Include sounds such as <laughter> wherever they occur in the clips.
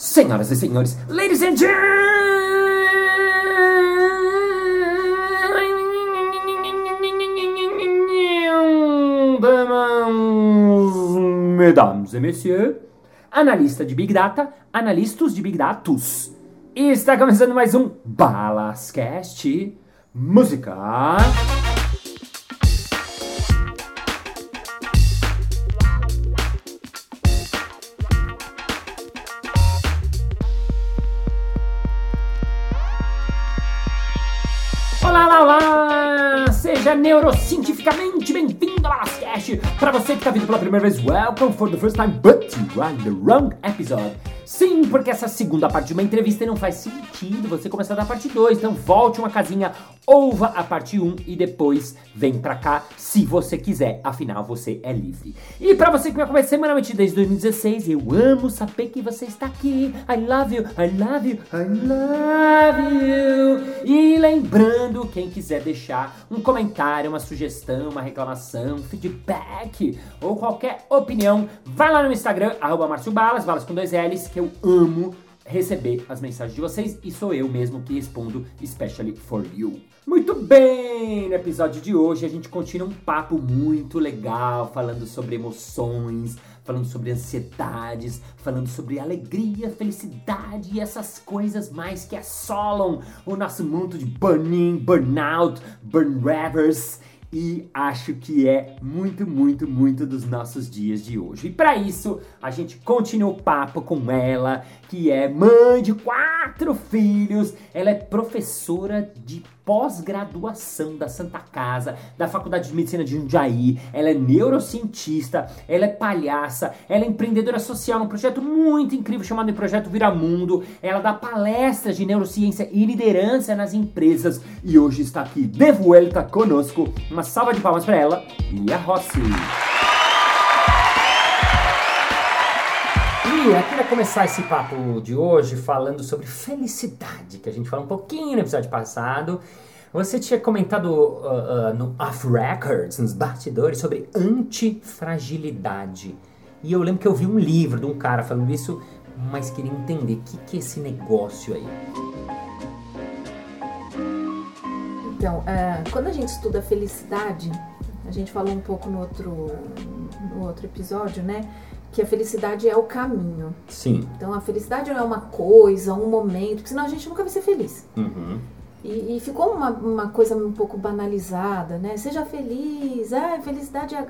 Senhoras e senhores, ladies and gentlemen, mesdames et messieurs, analista de Big Data, analistas de Big Datus. E está começando mais um Balascast Música. Neurocientificamente bem-vindo ao Balascast! Para você que está vindo pela primeira vez, welcome for the first time, but you are in the wrong episode. Sim, porque essa segunda parte de uma entrevista não faz sentido você começar da parte 2. Então volte uma casinha, ouva a parte 1 um, e depois vem pra cá se você quiser. Afinal, você é livre. E pra você que me acompanha semanalmente desde 2016, eu amo saber que você está aqui. I love you, I love you, I love you. E lembrando, quem quiser deixar um comentário, uma sugestão, uma reclamação, feedback ou qualquer opinião, vai lá no Instagram, arroba Balas, balas com dois L's, que eu amo receber as mensagens de vocês e sou eu mesmo que respondo, especially for you. Muito bem! No episódio de hoje a gente continua um papo muito legal, falando sobre emoções, falando sobre ansiedades, falando sobre alegria, felicidade e essas coisas mais que assolam o nosso mundo de burning, burnout, burn revers e acho que é muito, muito, muito dos nossos dias de hoje. E para isso, a gente continua o papo com ela, que é mãe de quatro filhos, ela é professora de pós-graduação da Santa Casa, da Faculdade de Medicina de Jundiaí, ela é neurocientista, ela é palhaça, ela é empreendedora social num projeto muito incrível chamado Projeto Viramundo, ela dá palestras de neurociência e liderança nas empresas e hoje está aqui de volta conosco. Uma salva de palmas para ela, Rossi. E eu queria começar esse papo de hoje falando sobre felicidade, que a gente falou um pouquinho no episódio passado. Você tinha comentado uh, uh, no Off Records, nos bastidores, sobre antifragilidade. E eu lembro que eu vi um livro de um cara falando isso, mas queria entender o que, que é esse negócio aí. Então, uh, quando a gente estuda felicidade, a gente falou um pouco no outro, no outro episódio, né? Que a felicidade é o caminho. Sim. Então a felicidade não é uma coisa, um momento, porque senão a gente nunca vai ser feliz. Uhum. E, e, ficou uma, uma coisa um pouco banalizada, né? Seja feliz, ah, felicidade é.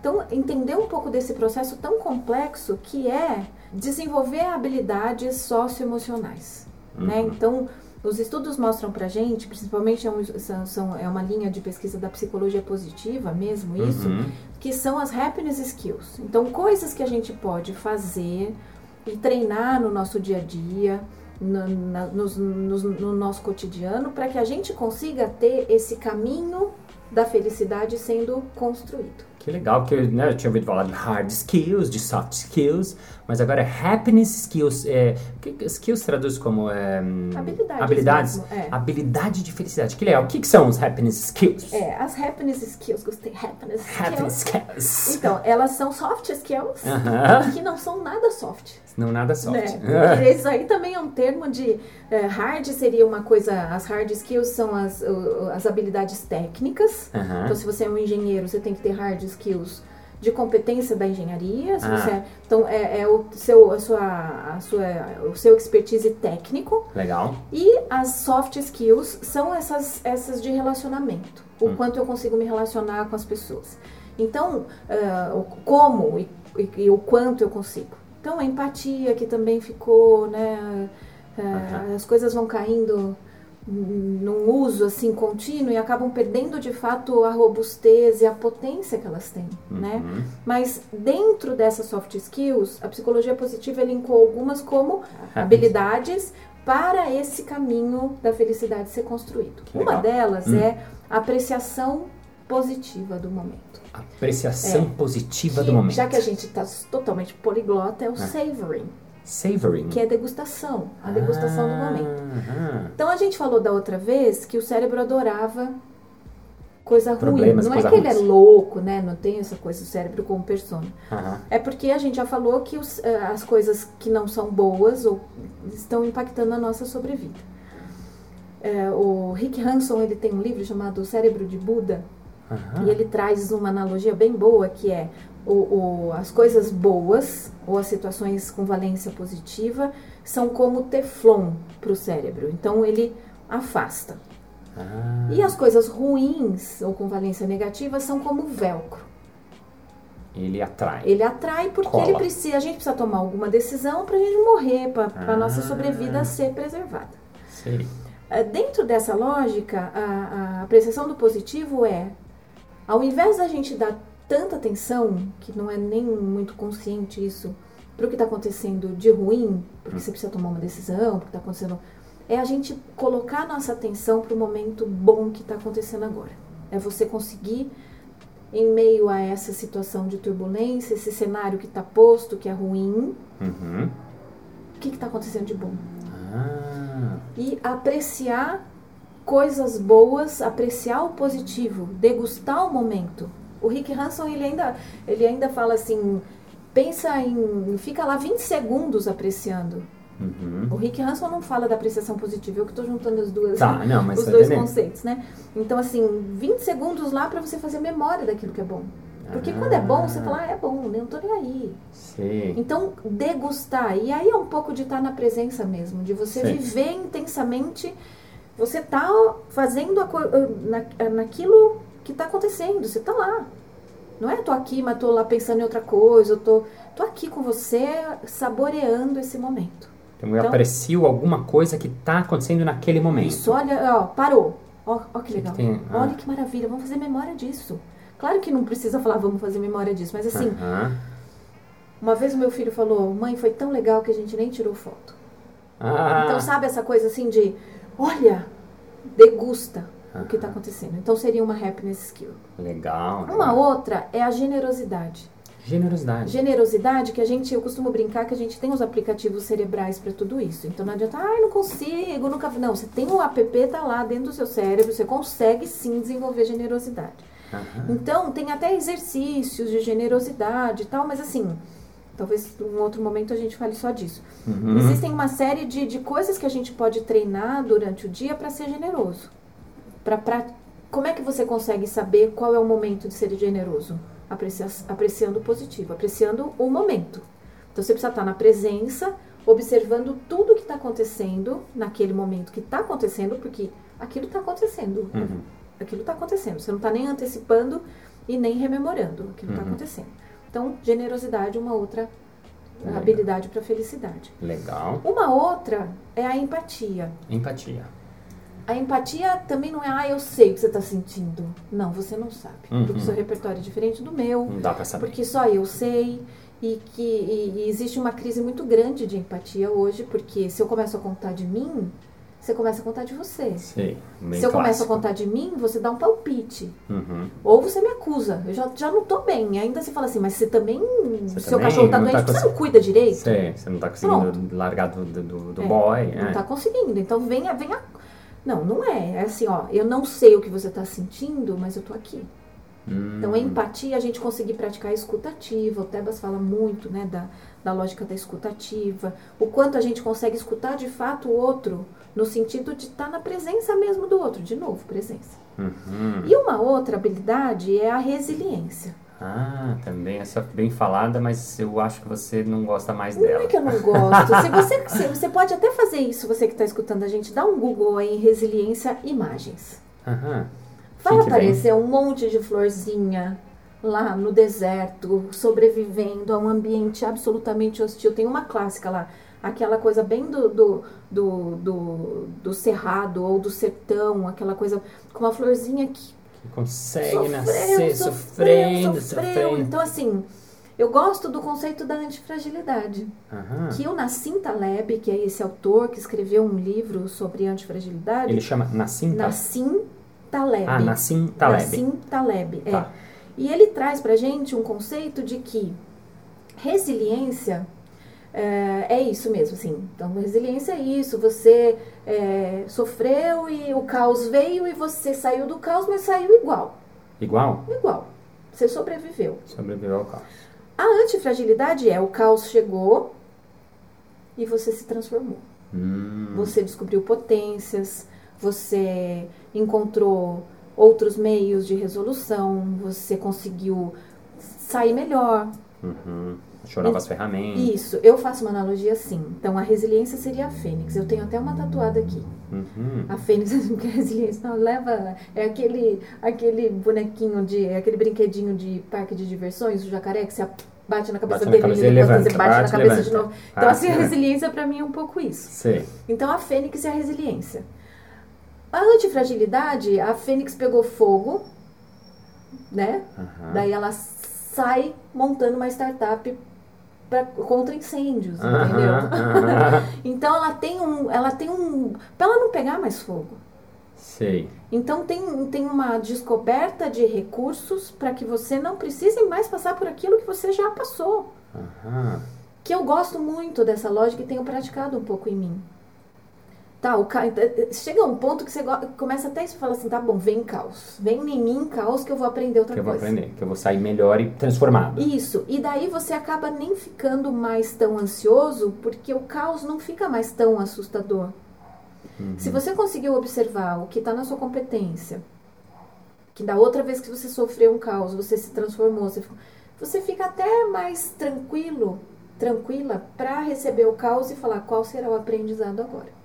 Então, entender um pouco desse processo tão complexo que é desenvolver habilidades socioemocionais, né? uhum. né? Então, os estudos mostram pra gente, principalmente é, um, são, são, é uma linha de pesquisa da psicologia positiva mesmo, isso, uhum. que são as happiness skills. Então, coisas que a gente pode fazer e treinar no nosso dia a dia, no, na, no, no, no nosso cotidiano, para que a gente consiga ter esse caminho da felicidade sendo construído. Que legal, porque né, eu tinha ouvido falar de hard skills, de soft skills, mas agora é happiness skills. É, que, skills traduz como é, habilidades. habilidades mesmo, é. Habilidade de felicidade. Que legal. O que, que, são os happiness skills? É, as happiness skills, gostei. Happiness, happiness skills. skills. Então, elas são soft skills, uh -huh. que não são nada soft. Não nada soft. Né? Isso aí também é um termo de é, hard seria uma coisa, as hard skills são as, as habilidades técnicas. Uh -huh. Então, se você é um engenheiro, você tem que ter hard skills de competência da engenharia. Se Ah. você é- então, é, é o, seu, a sua, a sua, o seu expertise técnico. Legal. E as soft skills são essas, essas de relacionamento. O Hum. quanto eu consigo me relacionar com as pessoas. Então, ah, o como e, e- e o quanto eu consigo. Então, a empatia que também ficou, né? Aham. As coisas vão caindo num uso assim contínuo e acabam perdendo de fato a robustez e a potência que elas têm, né? Uhum. Mas dentro dessas soft skills, a psicologia positiva linkou algumas como habilidades para esse caminho da felicidade ser construído. Que Uma legal. delas Hum. é a apreciação positiva do momento. Apreciação É. positiva Que, do momento. Já que a gente está totalmente poliglota, é o Ah. savoring, Savoring. que é degustação, a degustação do momento. Aham. Então a gente falou da outra vez que o cérebro adorava coisa ruim. Problemas, não é coisa que ele é louco, né? Não tem essa coisa do cérebro como persona. É porque a gente já falou que os- eh, as coisas que não são boas ou estão impactando a nossa sobrevida. É, o Rick Hanson ele tem um livro chamado O Cérebro de Buda e ele traz uma analogia bem boa que é o, o- as coisas boas ou as situações com valência positiva são como teflon para o cérebro. Então ele afasta. Ah, E as coisas ruins ou com valência negativa são como velcro. Ele atrai. Ele atrai porque Cola. ele precisa, a gente precisa tomar alguma decisão para a gente morrer, para a Ah. nossa sobrevida ser preservada. Sei. Ah, Dentro dessa lógica, a, a apreciação do positivo é, ao invés da gente dar tanta atenção, que não é nem muito consciente isso, para o que está acontecendo de ruim, porque você precisa tomar uma decisão, porque está acontecendo, é a gente colocar a nossa atenção para o momento bom que está acontecendo agora. É você conseguir, em meio a essa situação de turbulência, esse cenário que está posto, que é ruim, Uhum. o que está acontecendo de bom? Ah, e apreciar coisas boas, apreciar o positivo, degustar o momento. O Rick Hanson ele ainda ele ainda fala assim, pensa em fica lá 20 segundos apreciando. uhum. O Rick Hanson não fala da apreciação positiva, eu que estou juntando as duas Tá, não, os tá dois conceitos, né? Então assim, 20 segundos lá para você fazer memória daquilo que é bom. Porque quando é bom, você fala, ah, é bom, eu não tô nem aí. Sei. Então, degustar. E aí é um pouco de estar na presença mesmo, de você Sim. viver intensamente. Você tá fazendo a na, naquilo que tá acontecendo, você tá lá. Não é tô aqui, mas tô lá pensando em outra coisa, eu tô, tô aqui com você, saboreando esse momento. Então eu Então- aprecio alguma coisa que tá acontecendo naquele momento. Isso, olha, ó, parou. Ó, ó que legal. tem? Ah. Olha que maravilha, vamos fazer memória disso. Claro que não precisa falar, vamos fazer memória disso, mas assim, Aham. uma vez o meu filho falou, mãe, foi tão legal que a gente nem tirou foto. Ah, Então, sabe essa coisa assim de, olha, degusta o que está acontecendo. Então, seria uma happiness skill. legal. Uma legal. outra é a generosidade. Generosidade. Generosidade que a gente, eu costumo brincar que a gente tem os aplicativos cerebrais para tudo isso. Então, não adianta, ai, não consigo, nunca. Não, você tem o app, tá lá dentro do seu cérebro, você consegue sim desenvolver generosidade. Aham. Então, tem até exercícios de generosidade e tal, mas assim, talvez em um outro momento a gente fale só disso. Uhum. Existem uma série de, de coisas que a gente pode treinar durante o dia para ser generoso. Pra, pra, como é que você consegue saber qual é o momento de ser generoso? Aprecia, apreciando o positivo, apreciando o momento. Então você precisa estar na presença, observando tudo que está acontecendo naquele momento que está acontecendo, porque aquilo está acontecendo. Uhum. Aquilo está acontecendo. Você não está nem antecipando e nem rememorando. Aquilo está Uhum. acontecendo. Então, generosidade é uma outra Legal. habilidade para felicidade. Legal. Uma outra é a empatia. Empatia. A empatia também não é, ah, eu sei o que você está sentindo. Não, você não sabe. Uhum. Porque o seu repertório é diferente do meu, Não dá pra saber. porque só eu sei. E que e, e existe uma crise muito grande de empatia hoje, porque se eu começo a contar de mim, você começa a contar de você. Sei. Bem se eu começo a clássico. contar de mim, você dá um palpite. Uhum. Ou você me acusa. Eu já, já não tô bem. Ainda você fala assim, mas você também. Você seu também cachorro tá não doente, tá você não cuida direito? Sei. Você não tá conseguindo largar do, do, do- É, boy. Não é. tá conseguindo. Então venha, venha. Não, não é. É assim, ó. Eu não sei o que você tá sentindo, mas eu tô aqui. Hum. Então, a empatia, a gente conseguir praticar a escutativa. O Tebas fala muito, né, da, da lógica da escutativa. O quanto a gente consegue escutar de fato o outro, no sentido de estar na presença mesmo do outro. De novo, presença. Uhum. E uma outra habilidade é a resiliência. Ah, também essa bem falada, mas eu acho que você não gosta mais Não dela. é que eu não gosto. Se você, <laughs> se você pode até fazer isso, você que está escutando a gente, dá um Google aí em resiliência imagens. Aham. Vai aparecer um monte de florzinha lá no deserto, sobrevivendo a um ambiente absolutamente hostil. Tem uma clássica lá, aquela coisa bem do, do, do, do, do cerrado ou do sertão, aquela coisa com uma florzinha que Consegue sofreu, nascer sofrendo, sofreu. sofrendo. Então, assim, eu gosto do conceito da antifragilidade. Que o Nassim Taleb, que é esse autor que escreveu um livro sobre antifragilidade, Ele chama Nassim Taleb. Nassim Taleb. Ah, Nassim Taleb. Nassim Taleb, é. Tá. E ele traz pra gente um conceito de que resiliência é, é isso mesmo, assim. Então, resiliência é isso. Você é, sofreu e o caos veio e você saiu do caos, mas saiu igual. Igual? Igual. Você sobreviveu. Sobreviveu ao caos. A antifragilidade é o caos chegou e você se transformou. Hum. Você descobriu potências, você encontrou outros meios de resolução, você conseguiu sair melhor. Uhum. Achou novas ferramentas. Isso, eu faço uma analogia assim. Então a resiliência seria a fênix. Eu tenho até uma tatuada aqui. Uhum. A fênix, <laughs> porque a resiliência não leva. É aquele, aquele bonequinho de. É aquele brinquedinho de parque de diversões, o jacaré, que você bate na cabeça Bate na dele cabeça e e depois levanta, você bate, bate, na cabeça de levanta. novo. Então, Ah, assim, a <laughs> sim. resiliência pra mim é um pouco isso. Sei. Então a fênix é a resiliência. A antifragilidade, a fênix pegou fogo, né? Aham. Daí ela sai montando uma startup pra, contra incêndios, entendeu? <laughs> Então ela tem um, ela tem um, para ela não pegar mais fogo. Sei. Então tem, tem uma descoberta de recursos para que você não precise mais passar por aquilo que você já passou. Aham. Que eu gosto muito dessa lógica e tenho praticado um pouco em mim. Tá, o ca... chega um ponto que você começa até isso e fala assim, tá bom, vem caos. Vem em mim caos que eu vou aprender outra Que eu vou coisa. aprender, que eu vou sair melhor e transformado. Isso, e daí você acaba nem ficando mais tão ansioso, porque o caos não fica mais tão assustador. Uhum. Se você conseguiu observar o que está na sua competência, que da outra vez que você sofreu um caos, você se transformou, você, ficou- você fica até mais tranquilo, tranquila, para receber o caos e falar qual será o aprendizado agora.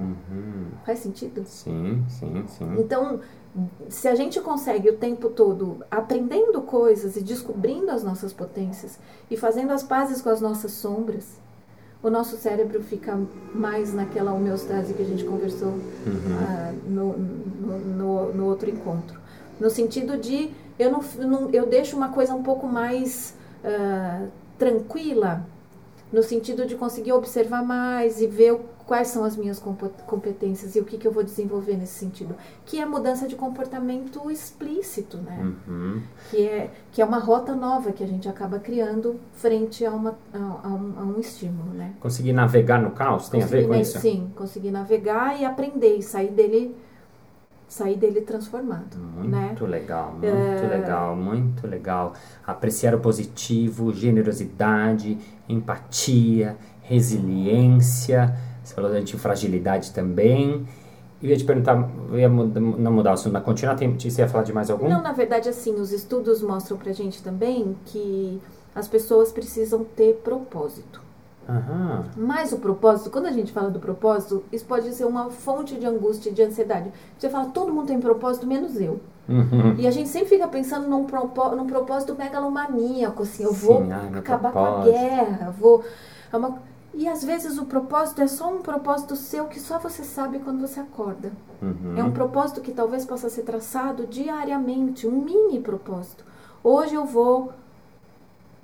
Uhum. Faz sentido? Sim, sim, sim. Então, se a gente consegue o tempo todo aprendendo coisas e descobrindo as nossas potências e fazendo as pazes com as nossas sombras, o nosso cérebro fica mais naquela homeostase que a gente conversou Uhum. ah, no, no, no- no outro encontro. No sentido de eu, não, não- eu deixo uma coisa um pouco mais ah, tranquila, no sentido de conseguir observar mais e ver o- quais são as minhas competências e o que, que eu vou desenvolver nesse sentido. Que é mudança de comportamento explícito, né? Uhum. Que, é, que é uma rota nova que a gente acaba criando frente a, uma, a, a um, a um estímulo, né? Conseguir navegar no caos tem a ver Conseguir, com né, isso? Sim, conseguir navegar e aprender e sair dele, sair dele transformado, né? Muito legal, muito legal, muito legal. Apreciar o positivo, generosidade, empatia, resiliência. Você falou da antifragilidade também. Eu ia te perguntar, eu ia mud- não mudar o assunto, mas continuar, tem, você ia falar de mais algum? Não, na verdade, assim, os estudos mostram pra gente também que as pessoas precisam ter propósito. Aham. Mas o propósito, quando a gente fala do propósito, isso pode ser uma fonte de angústia e de ansiedade. Você fala, todo mundo tem propósito, menos eu. Uhum. E a gente sempre fica pensando num, propó num propósito megalomaníaco, assim, eu Sim, vou ai, acabar com a propósito. guerra, vou... é uma- E às vezes o propósito é só um propósito seu que só você sabe quando você acorda. Uhum. É um propósito que talvez possa ser traçado diariamente, um mini propósito. Hoje eu vou,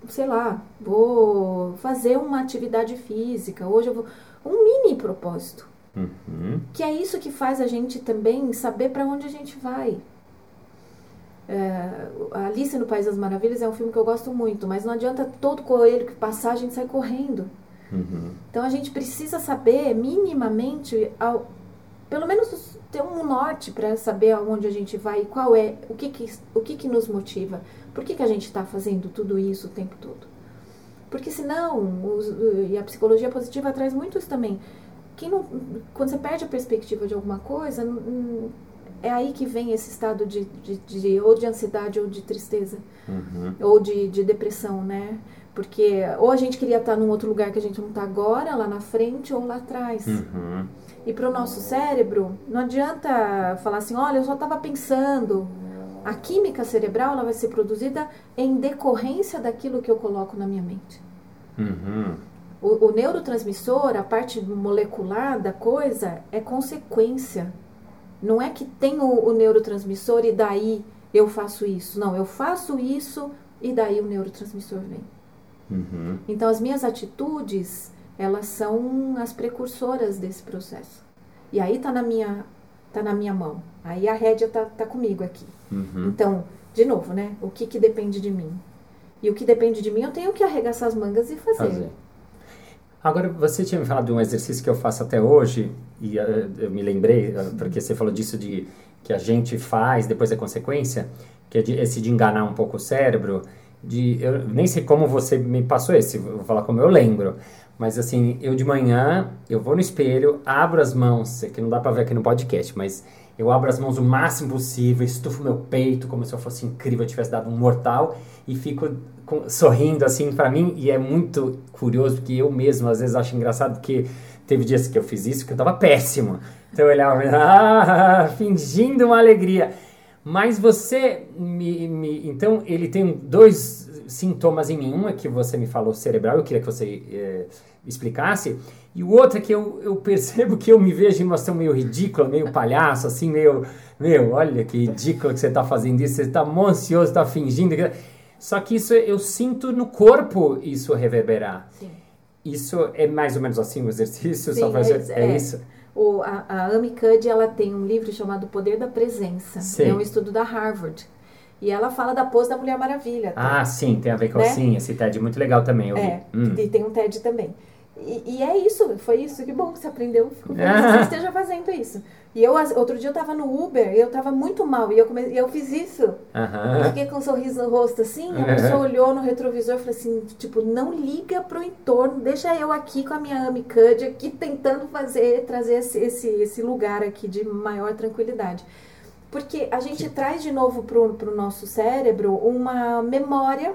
sei lá, vou fazer uma atividade física. Hoje eu vou. Um mini propósito. Uhum. Que é isso que faz a gente também saber para onde a gente vai. É, a Alice no País das Maravilhas é um filme que eu gosto muito, mas não adianta todo coelho que passar a gente sai correndo. Uhum. Então a gente precisa saber minimamente, ao, pelo menos ter um norte para saber aonde a gente vai e qual é, o que que, o que, que nos motiva, por que, que a gente está fazendo tudo isso o tempo todo. Porque senão, os, e a psicologia positiva traz muito isso também. Quem não, quando você perde a perspectiva de alguma coisa, é aí que vem esse estado de, de, de- ou de ansiedade ou de tristeza Uhum. ou de, de depressão, né? Porque ou a gente queria estar num outro lugar que a gente não está agora, lá na frente ou lá atrás. Uhum. E para o nosso cérebro, não adianta falar assim, olha, eu só estava pensando. A química cerebral ela vai ser produzida em decorrência daquilo que eu coloco na minha mente. Uhum. O, o neurotransmissor, a parte molecular da coisa, é consequência. Não é que tem o, o neurotransmissor e daí eu faço isso. Não, eu faço isso e daí o neurotransmissor vem. Uhum. Então, as minhas atitudes, elas são as precursoras desse processo. E aí tá na minha, tá na minha mão. Aí a rédea tá, tá comigo aqui. Uhum. Então, de novo, né? O que que depende de mim? E o que depende de mim, eu tenho que arregaçar as mangas e fazer. fazer. Agora, você tinha me falado de um exercício que eu faço até hoje, e eh, eu me lembrei, eh, porque você falou disso de que a gente faz, depois é consequência, que que é de, esse de enganar um pouco o cérebro, de eu nem sei como você me passou esse, vou falar como eu lembro. Mas assim, eu de manhã, eu vou no espelho, abro as mãos, que não dá pra ver aqui no podcast, mas eu abro as mãos o máximo possível, estufo meu peito como se eu fosse incrível, eu tivesse dado um mortal e fico com, sorrindo assim para mim. E é muito curioso porque eu mesmo às vezes acho engraçado porque teve dias que eu fiz isso que eu tava péssimo. Então eu olhava, <laughs> ah, fingindo uma alegria. Mas você me, me, Então ele tem dois sintomas em mim. Um é que você me falou cerebral, eu queria que você eh, explicasse. E o outro é que eu, eu percebo que eu me vejo em uma situação meio ridícula, meio palhaço, assim, meio. Meu, olha que ridículo que você está fazendo isso, você está monstruoso, está fingindo. Só que isso eu sinto no corpo isso reverberar. Sim. Isso é mais ou menos assim o exercício? Sim, só é, é, é, isso? O, a, a Amy Cuddy, ela tem um livro chamado Poder da Presença. Sim. É um estudo da Harvard. E ela fala da pose da Mulher Maravilha. Tá? Ah, sim, tem a ver com né? esse TED muito legal também. Eu é, hum. e tem um TED também. E, e, é isso, foi isso, que bom que você aprendeu, fico feliz que você <laughs> esteja fazendo isso. E eu, outro dia eu tava no Uber e eu tava muito mal, e eu, come, eu fiz isso. Uhum. Eu fiquei com um sorriso no rosto assim, a pessoa olhou no retrovisor e falou assim, tipo, não liga pro entorno, deixa eu aqui com a minha amicud aqui tentando fazer, trazer esse, esse, esse lugar aqui de maior tranquilidade. Porque a gente traz de novo pro, pro nosso cérebro uma memória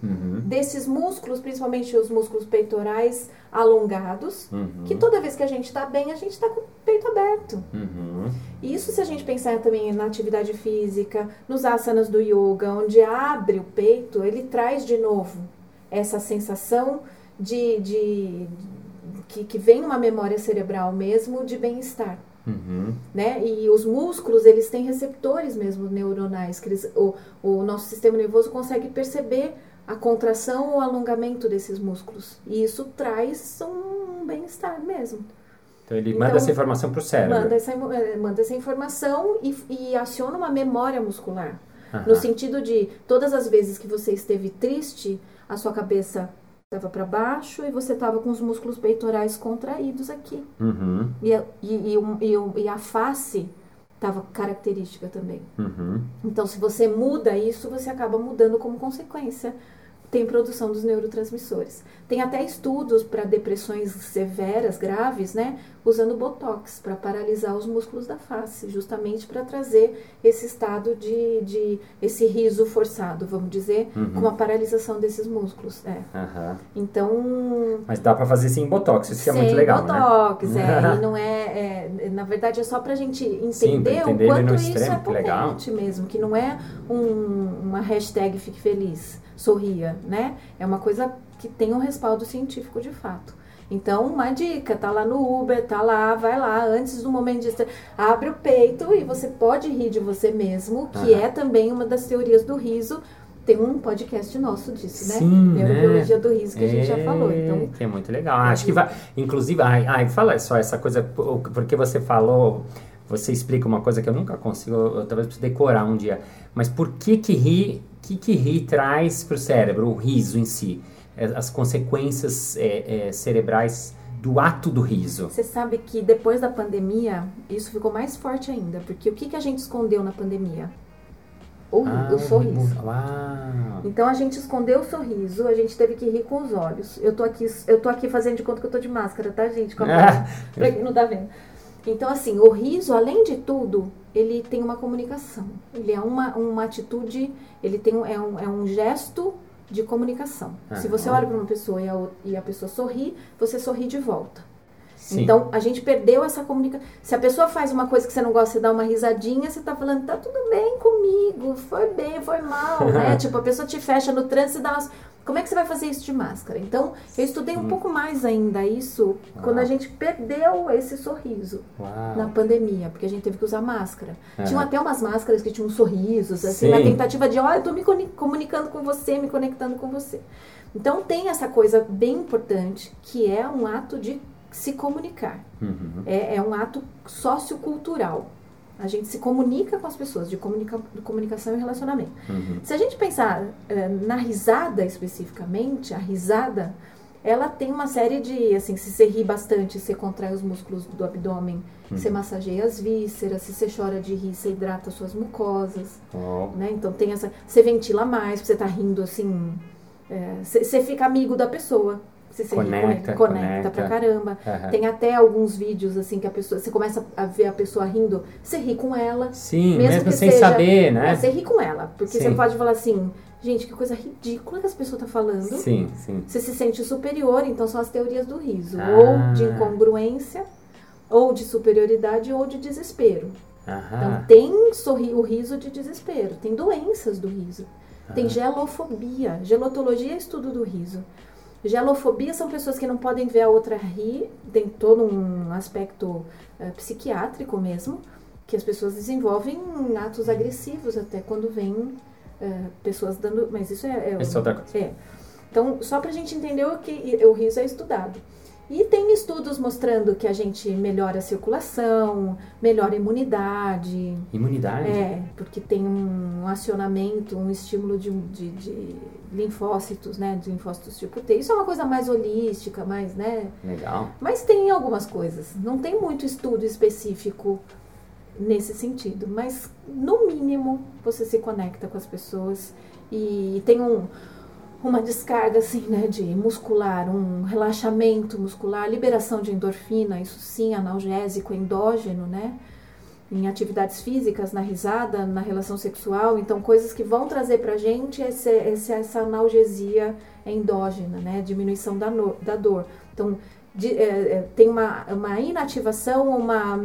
Uhum. desses músculos, principalmente os músculos peitorais alongados, uhum. que toda vez que a gente está bem, a gente está com o peito aberto. Uhum. Isso se a gente pensar também na atividade física, nos asanas do yoga, onde abre o peito, ele traz de novo essa sensação de, de, que, que vem uma memória cerebral mesmo de bem-estar. Uhum. Né? E os músculos, eles têm receptores mesmo neuronais, que eles, o, o nosso sistema nervoso consegue perceber a contração ou alongamento desses músculos. E isso traz um bem-estar mesmo. Então ele então, manda essa informação para o cérebro. Manda essa, eh, manda essa informação e, e aciona uma memória muscular. No sentido de todas as vezes que você esteve triste, a sua cabeça estava para baixo e você estava com os músculos peitorais contraídos aqui. Uhum. E, e, e, e, a face estava característica também. Uhum. Então, se você muda isso, você acaba mudando como consequência tem produção dos neurotransmissores. Tem até estudos para depressões severas, graves, né, usando botox para paralisar os músculos da face, justamente para trazer esse estado de, de esse riso forçado, vamos dizer, uhum. com a paralisação desses músculos. É. Uhum. Então. Mas dá para fazer sem botox, isso é muito legal, botox, né? é. <laughs> e não é, é, na verdade, é só para a gente entender, Sim, entender o quanto isso é potente legal. mesmo, que não é um, uma hashtag fique feliz sorria, né? É uma coisa que tem um respaldo científico de fato. Então, uma dica, tá lá no Uber, tá lá, vai lá, antes do momento de abre o peito e você pode rir de você mesmo, que uhum. é também uma das teorias do riso. Tem um podcast nosso disso, né? Sim, Neurobiologia né? do riso que é, a gente já falou. Então, que é muito legal. Acho que vai, inclusive, ai, ai, fala só essa coisa, porque você falou, você explica uma coisa que eu nunca consigo, eu talvez preciso decorar um dia. Mas por que que rir que, que rir traz para o cérebro, o riso em si? É, as consequências é, é, cerebrais do ato do riso. Você sabe que depois da pandemia, isso ficou mais forte ainda, porque o que, que a gente escondeu na pandemia? O, ah, o sorriso. Uau. Então a gente escondeu o sorriso, a gente teve que rir com os olhos. Eu tô aqui, eu tô aqui fazendo de conta que eu tô de máscara, tá, gente? Com a <laughs> pra quem não tá vendo. Então, assim, o riso, além de tudo, ele tem uma comunicação. Ele é uma, uma atitude, ele tem é um, é um gesto de comunicação. Se você olha para uma pessoa e a, e a pessoa sorri, você sorri de volta. Sim. Então, a gente perdeu essa comunicação. Se a pessoa faz uma coisa que você não gosta, você dá uma risadinha, você tá falando, tá tudo bem comigo, foi bem, foi mal, né? <laughs> tipo, a pessoa te fecha no trânsito e dá umas como é que você vai fazer isso de máscara? Então, eu estudei um hum. pouco mais ainda isso Uau. quando a gente perdeu esse sorriso Uau. na pandemia, porque a gente teve que usar máscara. Uhum. Tinham até umas máscaras que tinham sorrisos, assim, Sim. na tentativa de, ó, oh, eu tô me comunicando com você, me conectando com você. Então, tem essa coisa bem importante, que é um ato de se comunicar. Uhum. É, é um ato sociocultural. A gente se comunica com as pessoas, de, comunica, de comunicação e relacionamento. Uhum. Se a gente pensar uh, na risada especificamente, a risada ela tem uma série de, assim, se você ri bastante, você contrai os músculos do abdômen, você massageia as vísceras, se você chora de rir, você hidrata suas mucosas, Oh. né? Então tem essa, você ventila mais, você tá rindo assim, você, você fica amigo da pessoa. Você se Conecta, conecta, conecta. pra caramba. Aham. Tem até alguns vídeos assim que a pessoa, você começa a ver a pessoa rindo, você ri com ela. Sim, mesmo, que sem seja- saber, né? É, você ri com ela, porque Sim. você pode falar assim, gente, que coisa ridícula que as pessoas estão falando. Sim, sim. Você se sente superior, então são as teorias do riso. Ah. Ou de incongruência, ou de superioridade, ou de desespero. Então Aham. tem sorri o riso de desespero, tem doenças do riso. Tem gelofobia. Gelotologia é estudo do riso. Gelofobia são pessoas que não podem ver a outra rir, tem todo um aspecto eh, psiquiátrico mesmo, que as pessoas desenvolvem atos agressivos até quando vem eh, pessoas dando. Mas isso é. é Isso é outra coisa. é. Então, só pra gente entender o que o riso é estudado. E tem estudos mostrando que a gente melhora a circulação, melhora a imunidade. Imunidade? É, porque tem um acionamento, um estímulo de, de, de linfócitos, né? De linfócitos tipo T. Isso é uma coisa mais holística, mais, né? Legal. Mas tem algumas coisas. Não tem muito estudo específico nesse sentido. Mas, no mínimo, você se conecta com as pessoas e tem um, uma descarga, assim, né? De muscular, um relaxamento muscular, liberação de endorfina, isso sim, analgésico, endógeno, né? Em atividades físicas, na risada, na relação sexual. Então, coisas que vão trazer pra gente esse, esse- essa analgesia endógena, né? Diminuição da, no- da dor. Então, de- é, é, tem uma, uma inativação, uma,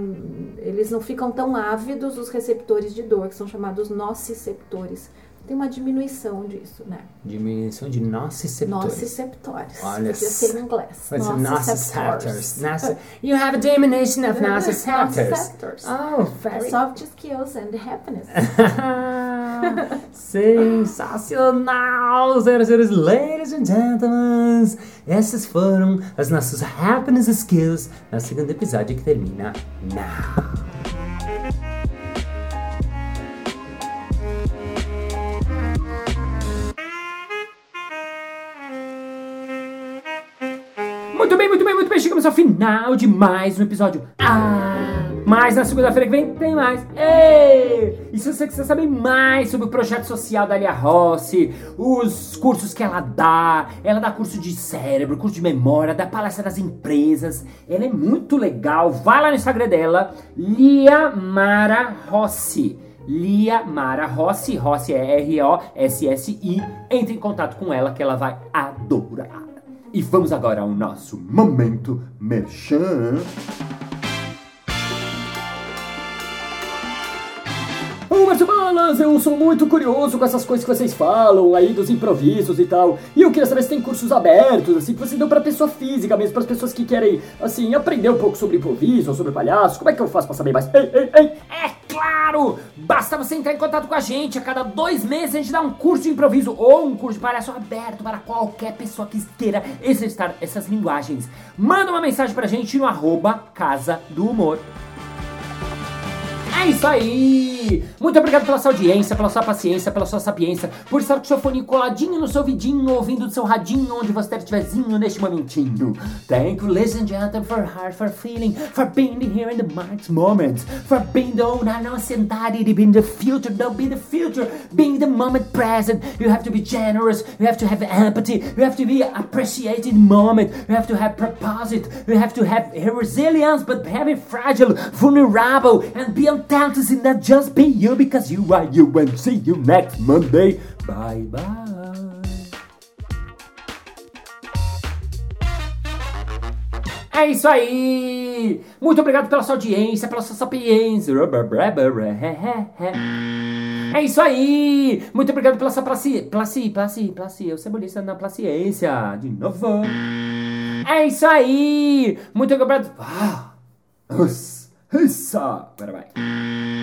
eles não ficam tão ávidos os receptores de dor, que são chamados nociceptores. Tem uma diminuição disso, né? Diminuição de nociceptores. Nociceptores. Olha Podia ser em inglês. What's nociceptors? Nociceptors. Noci- you have a diminution of nociceptors. Nociceptors. Oh, very Soft skills and happiness. <laughs> Sensacional, senhoras e senhores, ladies and gentlemen. Essas foram as nossas happiness skills no segundo episódio que termina now. Muito bem, muito bem, muito bem. Chegamos ao final de mais um episódio. Ah, mas na segunda-feira que vem tem mais. Ei! E se você quiser saber mais sobre o projeto social da Lia Rossi, os cursos que ela dá, ela dá curso de cérebro, curso de memória, dá palestra das empresas. Ela é muito legal. Vai lá no Instagram dela, Lia Mara Rossi. Lia Mara Rossi, Rossi é R-O-S-S-I. Entre em contato com ela que ela vai adorar. E vamos agora ao nosso momento merchan. Ô, Márcio Balas, eu sou muito curioso com essas coisas que vocês falam aí dos improvisos e tal. E eu queria saber se tem cursos abertos, assim, que você deu pra pessoa física mesmo, para as pessoas que querem, assim, aprender um pouco sobre improviso ou sobre palhaço. Como é que eu faço pra saber mais? Ei, ei, ei! É claro! Basta você entrar em contato com a gente. A cada dois meses a gente dá um curso de improviso ou um curso de palhaço aberto para qualquer pessoa que queira exercitar essas linguagens. Manda uma mensagem pra gente no arroba Casa do Humor. É isso aí! Muito obrigado pela sua audiência, pela sua paciência, pela sua sapiência, por estar com seu fone coladinho no seu vidinho, ouvindo do seu radinho, onde você estiverzinho neste momentinho. Thank you, ladies and gentlemen, for heart, for feeling, for being here in the Mark's moment, for being the not ansiedade, being the future, don't be the future, being the moment present. You have to be generous, you have to have empathy, you have to be appreciating moment, you have to have propósito, you have to have resilience, but having fragile, vulnerable, and be authentic and not just be you because you are you. And see you next Monday. Bye bye. É isso aí! Muito obrigado pela sua audiência, pela sua sapiência. É isso aí! Muito obrigado pela sua placi... Placi... Placi... Placi... Eu cebolista na paciência. De novo. É isso aí! Muito obrigado... Ah! Nossa! Isso! Agora vai.